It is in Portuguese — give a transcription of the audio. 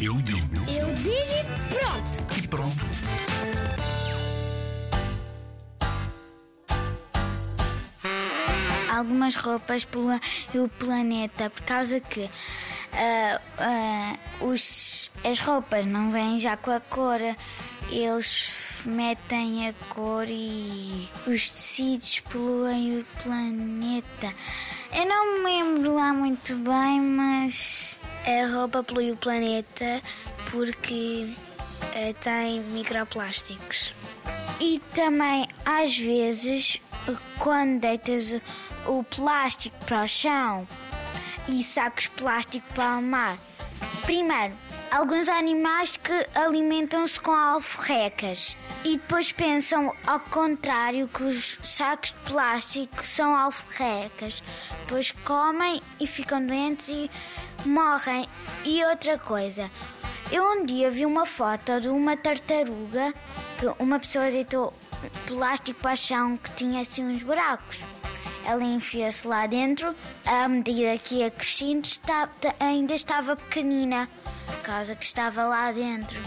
Eu digo Eu digo e pronto. e pronto. Algumas roupas poluem o planeta por causa que ah, ah, os, as roupas não vêm já com a cor, eles metem a cor e os tecidos poluem o planeta. Eu não me lembro lá muito bem, mas a roupa polui o planeta porque eh, tem microplásticos. E também, às vezes, quando deitas o- plástico para o chão e sacos plástico para o mar, primeiro, alguns animais que alimentam-se com alforrecas e depois pensam ao contrário que os sacos de plástico são alforrecas, depois comem e ficam doentes e morrem. E outra coisa, eu um dia vi uma foto de uma tartaruga que uma pessoa deitou plástico para o chão que tinha assim uns buracos. Ela enfiou-se lá dentro, à medida que ia crescendo, está- ainda estava pequenina, por causa que estava lá dentro.